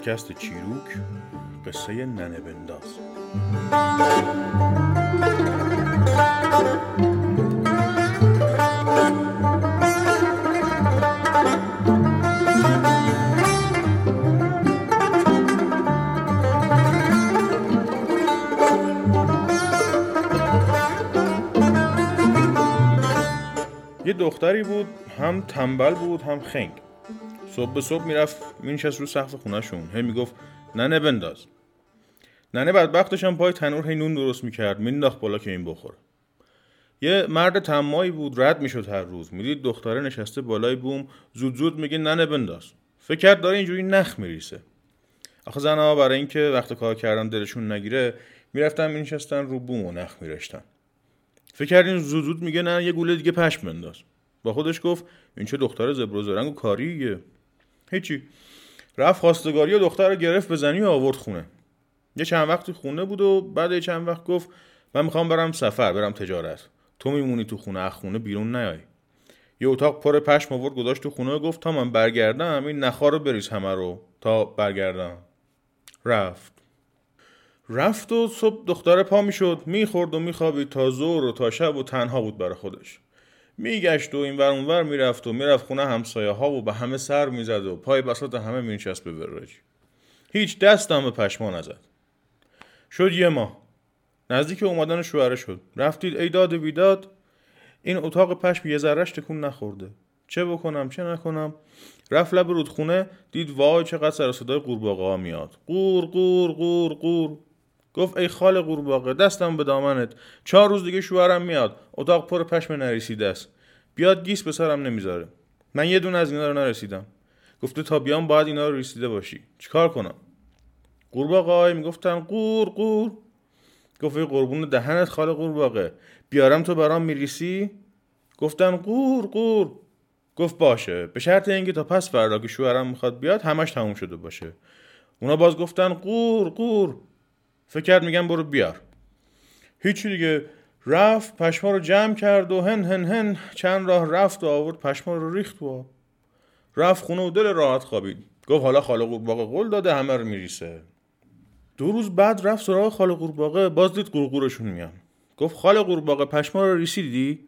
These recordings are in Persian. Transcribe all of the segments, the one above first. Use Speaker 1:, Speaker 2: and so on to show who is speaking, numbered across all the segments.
Speaker 1: پادکست چیروک قصه ننه بنداز. یه دختری بود هم تنبل بود هم خنگ. صبح به صبح می‌رفت مینشست رو سقف خونهشون. هی می‌گفت ننه بنداز. ننه بدبختش هم پای تنور هی نون درست می‌کرد مینداخت بالا که این بخوره. یه مرد تمایی بود رد می‌شد هر روز. می‌دید دختره نشسته بالای بوم زود زود میگه ننه بنداز. فکر کرد داره اینجوری نخ میریسه آخه زنها برای اینکه وقت کار کردن دلشون نگیره می‌رفتن مینشستن رو بوم و نخ میرشتن. فکر کردین زود زود میگه نه یه گوله دیگه پشم بنداز. با خودش گفت این چه دختر زبر و و کاریه. هیچی. رفت خواستگاری و دختر رو گرفت به زنی و آورد خونه. یه چند وقتی خونه بود و بعد یه چند وقت گفت من می‌خوام برم سفر برم تجارت. تو میمونی تو خونه اخ خونه بیرون نیای. یه اتاق پر پشم آورد گذاشت تو خونه و گفت تا من برگردم این نخا رو بریز همه رو. تا برگردم. رفت. رفت و صبح دختر پا می‌شد. می‌خورد و میخوابید تا زور و تا شب و تنها بود برای خودش. میگشت و این ور اونور می‌رفت و می‌رفت خونه همسایه ها و به همه سر می‌زد و پای بساط همه مینشست به وراج. هیچ دست هم به پشما نزد. شد یه ماه. نزدیک اومدن شوهره شد. رفتید ای داد بیداد این اتاق پشم یه ذرهش تکون نخورده. چه بکنم چه نکنم؟ رفت لب رودخونه دید وای چقدر سر صدای قورباغه ها میاد. قور قور قور قور. گفت ای خال قورباغه دستم به دامنت. چهار روز دیگه شوهرم میاد. اتاق پر پشم نرسیده است. بیاد گیس به سرم نمی‌ذاره. من یه دونه از اینا رو نرسیدم. گفته تا بیام باید اینا رو رسیده باشی. چیکار کنم؟ قورباغه های می‌گفتن قور قور. گفت ای قربون دهنت خال قورباغه. بیارم تو برام میریسی؟ گفتن قور قور. گفت باشه. به شرط اینکه تا پس فردا که شوهرم می‌خواد بیاد همش تموم شده باشه. اونا باز گفتن قور قور. فکر کرد میگم برو بیار. هیچی دیگه. رفت پشما رو جمع کرد و هن هن هن چند راه رفت و آورد پشما رو ریخت و رفت خونه و دل راحت خوابید. گفت حالا خاله قورباغه قول داده همه رو میریسه. دو روز بعد رفت سراغ خاله قورباغه باز دید قورقورشون میان. گفت خاله قورباغه پشما رو ریسیدی؟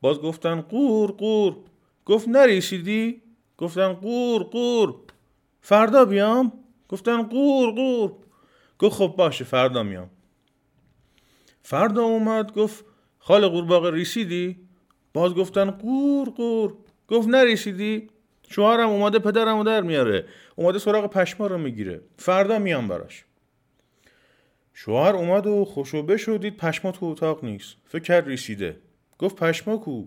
Speaker 1: باز گفتن قور قور. گفت نریسیدی؟ گفتن قور قور. فردا بیام؟ گفتن قور قور. گفت خب باشه فردا میام. فردا اومد گفت خال قورباغه ریسیدی باز گفتن قور قور. گفت نریسیدی شوهرم اومده پدرمو در میاره. اومده سراغ پشما رو می‌گیره. فردا میام براش. شوهر اومد و خوشو بشدید پشما تو اتاق نیست. فکر کرد ریسیده گفت پشما کو؟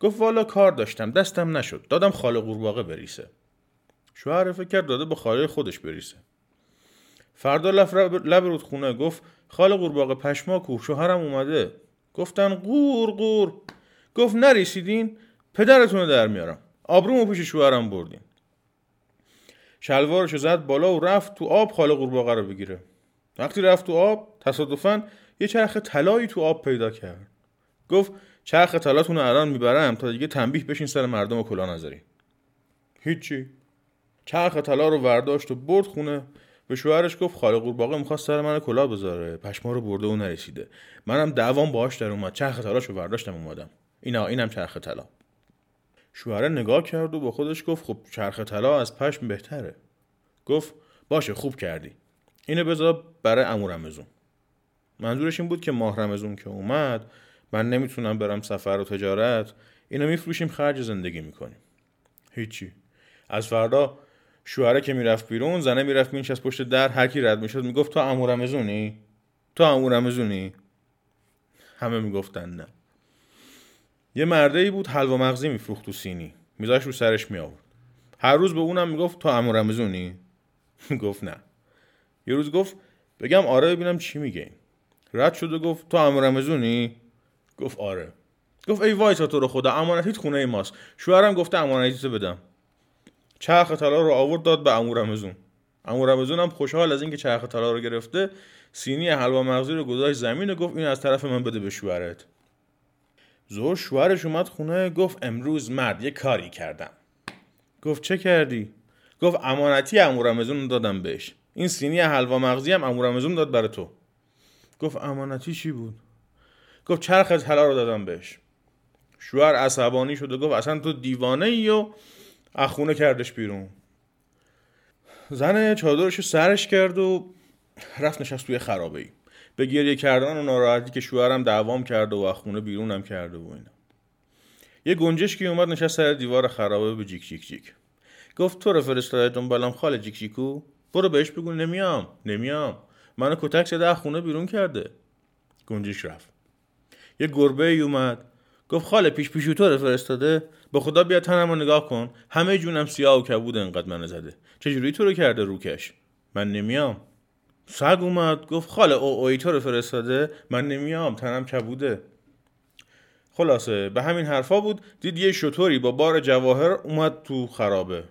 Speaker 1: گفت والا کار داشتم دستم نشد. دادم خاله قورباغه بریسه. شوهر فکر کرد داده به خاله خودش بریسه. فردا لب رودخونه گفت خال قورباغه پشما کو شوهرم اومده. گفتن قور قور. گفت نریسیدین پدرتون رو در میارم. آبرومو پیش شوهرم بردین. شلوارشو زد بالا و رفت تو آب خاله قورباغه رو بگیره. وقتی رفت تو آب تصادفا یه چرخ طلایی تو آب پیدا کرد. گفت چرخ طلاتون رو الان می‌برم تا دیگه تنبیه بشین سر مردم و کلا نذاری هیچی. چرخ طلا رو ورداشت و برد خونه. به شوهرش گفت خاله قورباغه می‌خواست سر من کلاه بذاره. پشما رو برده و نرسیده. منم دعوام باهاش در اومد. چرخ طلاشو برداشتم اومدم. اینا اینم چرخ طلا. شوهر نگاه کرد و با خودش گفت خب چرخ طلا از پشم بهتره. گفت باشه خوب کردی. اینو بذار برای امو رمزون. منظورش این بود که ماه رمزون که اومد من نمی‌تونم برم سفر و تجارت. اینو میفروشیم خرج زندگی می‌کنیم. هیچی. از فردا شوهره که می‌رفت بیرون زنه می‌رفت مینشست پشت در هر کی رد می‌شد می‌گفت تو عمو رمزونی تو عمو رمزونی همه می‌گفتن نه. یه مرده ای بود حلوا مغزی میفروخت تو سینی. میذاش رو سرش می آورد هر روز به اونم می‌گفت تو عمو رمزونی گفت نه. یه روز گفت بگم آره ببینم چی میگه. رد شد و گفت تو عمو رمزونی گفت آره. گفت ای وایسا تو رو خدا امانتیت خونه ماست. شوهرم گفته امانتیتو بدم. چرخ طلا رو آورد داد به امو رمزون امو رمزون هم خوشحال از اینکه چرخ طلا رو گرفته سینی حلوا مغزی رو گذاشت زمین و گفت این از طرف من بده به شوهرت. زور شوهرش اومد خونه گفت امروز مرد یه کاری کردم. گفت چه کردی؟ گفت امانتی امورمزون دادم بهش. این سینی حلوا مغزی هم امورمزون داد برای تو. گفت امانتی چی بود؟ گفت چرخ حلا رو دادم بهش. شوهر عصبانی شد و گفت اصلا تو دیوانه ای و اخونه کردش بیرون. زن چادرش سرش کرد و رفت نشست توی خرابه ای به گریه کردن و ناراحتی که شوهرم دعوام کرده و خونه بیرونم کرده و اینا. یه گنجشکی اومد نشست سر دیوار خرابه به جیک جیک جیک. گفت تو رو فرستاده دنبالم خاله جیک جیکو؟ برو بهش بگو نمیام نمیام. منو کتک زده خونه بیرون کرده. گنجش رفت. یه گربه ای اومد. گفت خاله پیش پیشو تو رو فرستاده به خدا بیا تنمو نگاه کن. همه جونم سیاه و کبود انقدر منو زده. چجوری تو رو کرده روکش من نمیام. سگ اومد گفت خاله او اوی تو رو فرستاده. من نمیام تنم کبوده. خلاصه به همین حرفا بود. دید یه شطوری با بار جواهر اومد تو خرابه.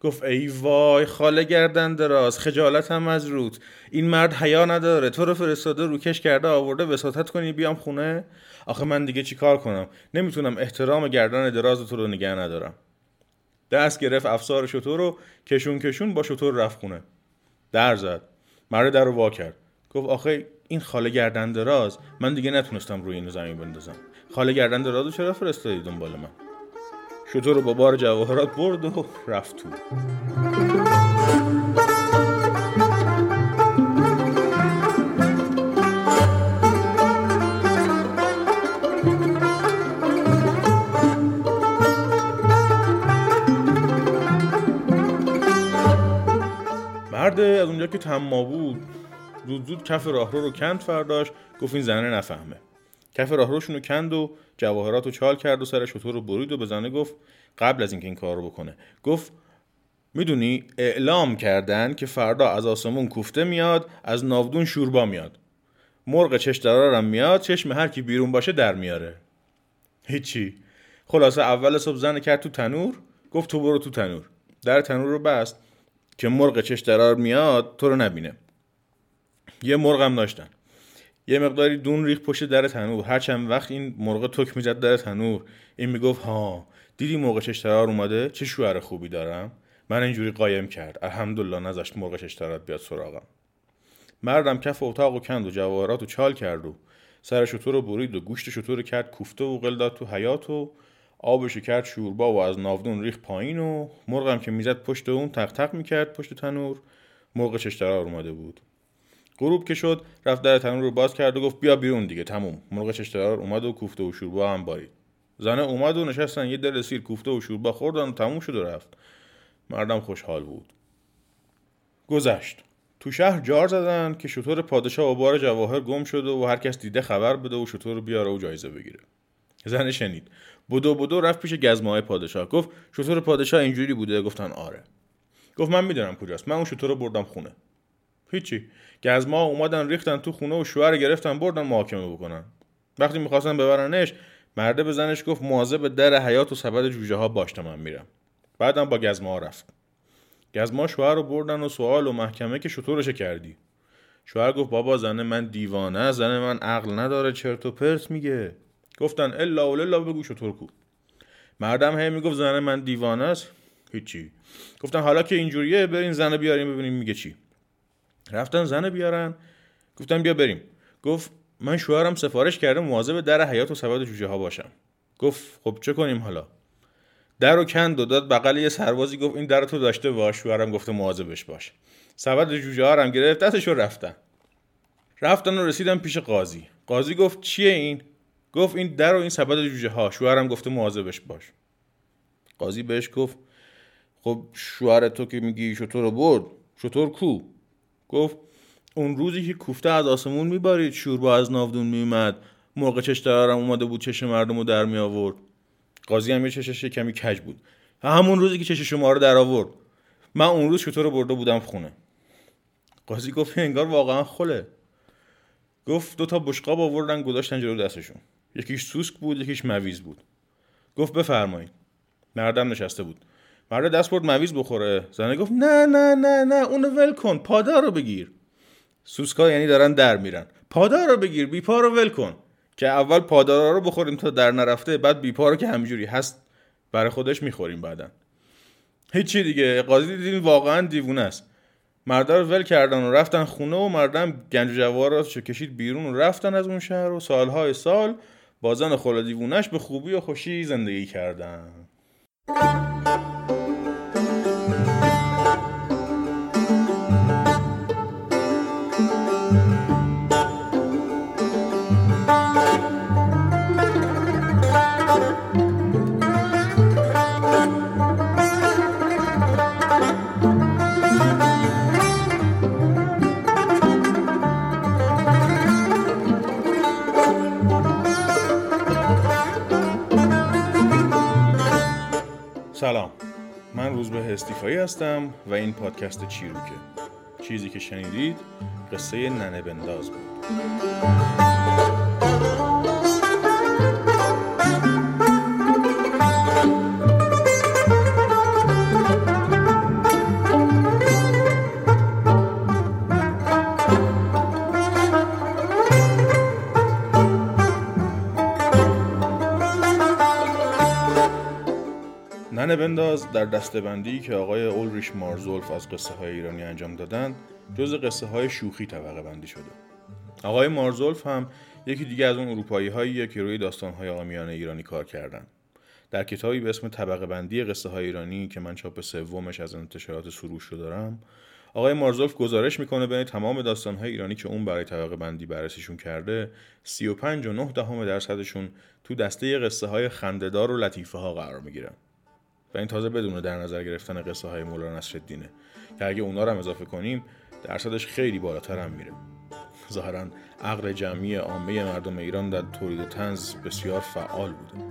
Speaker 1: گفت ای وای خاله گردن دراز خجالت هم از روت این مرد حیا نداره تو رو فرستاده روکش کرده آورده وساطت کنی بیام خونه؟ آخه من دیگه چی کار کنم؟ نمی‌تونم احترام گردن دراز تو رو نگه ندارم. دست گرفت افسار شطور رو کشون کشون با شطور رفت خونه. در زد. مرد در رو وا کرد. گفت آخه این خاله گردن دراز من دیگه نتونستم روی این زمین بندازم. خاله گردن دراز رو چرا فرستادی دنبال من؟ شطور رو با بار جواهرات برد و رفت تو. مرد از اونجا که تما بود زود زود کف راهرو رو کند فرداش گفت این زنه نفهمه. کف راهروشون رو کند و جواهرات رو چال کرد و سر شطور رو برید و به زنه گفت قبل از اینکه این کار رو بکنه. گفت می‌دونی اعلام کردن که فردا از آسمون کوفته میاد از ناودون شوربا میاد. مرغ چش درارم میاد چشم هر کی بیرون باشه در میاره. هیچی. خلاصه اول صبح زن کرد تو تنور گفت تو برو تو تنور. در تنور رو بست که مرغ چش درار میاد تو رو نبینه. یه مرغ هم داشتن. یه مقداری دون ریخ پشت در تنور. هر چند وقت این مرغ تک می‌زد در تنور این می‌گفت ها دیدی مرغ چشترار اومده؟ چه شوهر خوبی دارم؟ من اینجوری قایم کرد. الحمدلله نذاشت مرغ چشترات بیاد سراغم. مردم کف اتاق و کند و جواهرات و چال کرد و سر شطور رو برید و گوشت شطور کرد کوفته و قل داد تو حیات و آبشو کرد شوربا و از ناودون ریخ پایین و مرغم که می‌زد پشت اون تق تق می‌کرد پشت تنور. مرغ چشترار اومده بود. غروب که شد رفت در تنور رو باز کرد و گفت بیا بیرون دیگه تموم. مرغ چشترار اومد و کوفته و شوربا هم بارید. زنه اومد و نشستن یه دل سیر کوفته و شوربا خوردن و تموم شد و رفت. مردم خوشحال بود. گذشت. تو شهر جار زدن که شطور پادشاه و بار جواهر گم شده و هر کس دیده خبر بده و شطور بیاره و جایزه بگیره. زنه شنید. بدو بدو رفت پیش گزمه های پادشاه. گفت شطور پادشاه اینجوری بوده؟ گفتن آره. گفت من می‌دونم کجاست. من اون شطور رو بردم خونه. هیچی. گزما اومدن ریختن تو خونه و شوهر گرفتن بردن محاکمه بکنن. وقتی می‌خواستن ببرنش مرده به زنش گفت مواظب در حیات و سبد جوجه ها باش من میرم. بعدم با گزما رفت. گزما شوهر رو بردن و سوال و محکمه که شطورش کردی. شوهر گفت بابا زن من دیوانه زن من عقل نداره چرت و پرت میگه. گفتن الا و بگو شطور کو. مردم هی می‌گفت زن من دیوانه است. هیچی. گفتن حالا که اینجوریه برین زن بیاریم ببینیم میگه چی. رفتن زن بیارن. گفتن بیا بریم. گفت من شوهرم سفارش کرده مواظب در حیات و سبد جوجه ها باشم. گفت خب چه کنیم حالا؟ در و کند و داد بغل یه سربازی گفت این در تو داشته باش شوهرم گفته مواظبش باش. سبد جوجه ها هم گرفت دستش رفتن. رفتن و رسیدن پیش قاضی. قاضی گفت چیه این؟ گفت این در و این سبد جوجه ها شوهرم گفته مواظبش باش. قاضی بهش گفت خب شوهر تو که میگی شطور برد شطور کو؟ گفت اون روزی که کوفته از آسمون میبارید شوربا از ناودون میومد. مرغ چش دارم اومده بود چش مردم رو در می آورد. قاضی هم یه چشش کمی کج بود. همون روزی که چش شما رو در آورد. من اون روز شطور برده بودم خونه. قاضی گفت انگار واقعا خله گفت دو تا بشقاب آوردن گذاشتن جلو دستشون. یکیش سوسک بود یکیش مویز بود. گفت بفرمایید. مردم نشسته بود. مرد دست برد مویز بخوره. زنه گفت نه نه نه نه اونو ول کن پادار رو بگیر. سوسکا یعنی دارن در میرن. پادار رو بگیر بیپا رو ول کن. که اول پادارا رو بخوریم تا در نرفته بعد بیپا رو که همجوری هست برای خودش می‌خوریم بعدا. هیچی دیگه. قاضی دیدین واقعا دیوونه است. مردا رو ول کردن و رفتن خونه و مردم گنج و جواهراتشو کشید بیرون و رفتن از اون شهر و سالهای سال با زن خلا دیوونش به خوبی و خوشی زندگی کردن. سلام. من روزبه استیفایی هستم و این پادکست چیروکه. چیزی که شنیدید قصه ننه بنداز بود. ننه بنداز. در دستبندی که آقای اولریش مارزولف از قصه های ایرانی انجام دادن جز قصه های شوخی طبقه بندی شده. آقای مارزولف هم یکی دیگه از اون اروپایی هایی که روی داستان های آقایان ایرانی کار کردن. در کتابی به اسم طبقه بندی قصه های ایرانی که من چاپ سومش از انتشارات سروش رو دارم آقای مارزولف گزارش می‌کنه بین تمام داستان های ایرانی که اون برای طبقه بندی بررسیشون کرده 35 و 9 دهم درصدشون تو دسته قصه های خندهدار و لطیفه ها قرار می‌گیرن. این تازه بدون در نظر گرفتن قصه های مولانا نصرالدینه. که اگه اونا رو هم اضافه کنیم درصدش خیلی بالاتر هم میره. ظاهرا عقل جمعی عامه مردم ایران در تولید تنز بسیار فعال بوده.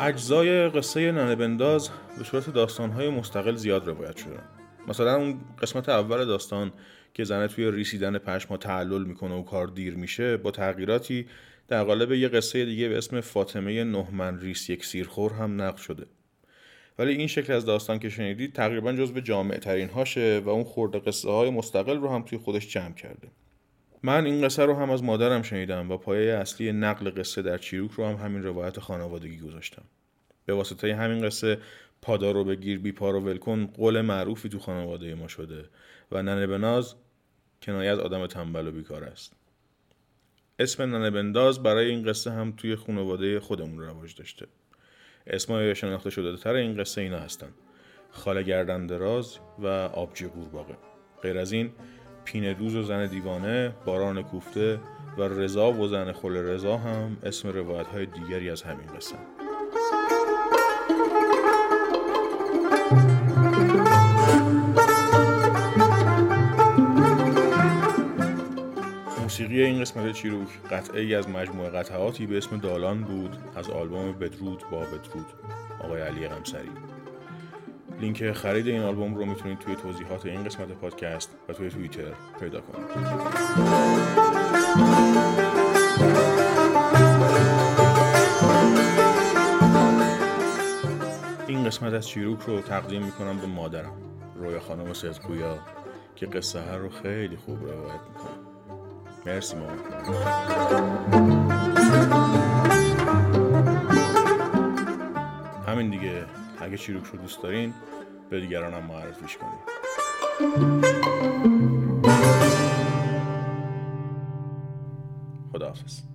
Speaker 1: اجزای قصه ننه بنداز به صورت داستانهای مستقل زیاد روایت شدن. مثلا اون قسمت اول داستان که زنه توی ریسیدن پشما تعلل می‌کنه و کار دیر میشه با تغییراتی در قالب یه قصه دیگه به اسم فاطمه نهمن ریس یک سیرخور هم نقل شده. ولی این شکل از داستان که شنیدید تقریبا جزو جامع ترین هاشه و اون خورده قصه های مستقل رو هم توی خودش جمع کرده. من این قصه رو هم از مادرم شنیدم و پایه اصلی نقل قصه در چیروک رو هم همین روایت خانوادگی گذاشتم. به واسطه همین قصه پادار رو بگیر بی پا رو ولکن قول معروفی تو خانواده ما شده. و ننه بناز کنایه از آدم تنبل و بیکار است. اسم ننه بنداز برای این قصه هم توی خانواده خودمون رواج داشته. اسمای شناخته شده تر این قصه اینا هستن. خاله گردن دراز و آبجی قورباغه. غیر از این پینه دوز و زن دیوانه باران کوفته و رضا و زن خل رضا هم اسم روایت های دیگری از همین قصه موسیقی این قسمت چیروک قطعه ای از مجموعه قطعاتی به اسم دالان بود از آلبوم بدرود با بدرود آقای علی غمسری. لینک خرید این آلبوم رو می‌تونید توی توضیحات این قسمت پادکست و توی توییتر پیدا کنید. این قسمت از چیروک رو تقدیم می‌کنم به مادرم رویا خانم صدقویا که قصه ها رو خیلی خوب روایت می‌کنه. مرسی مامان. همین دیگه. اگه چیروک رو دوست دارین به دیگرانم معرفیش کنید خداحافظ.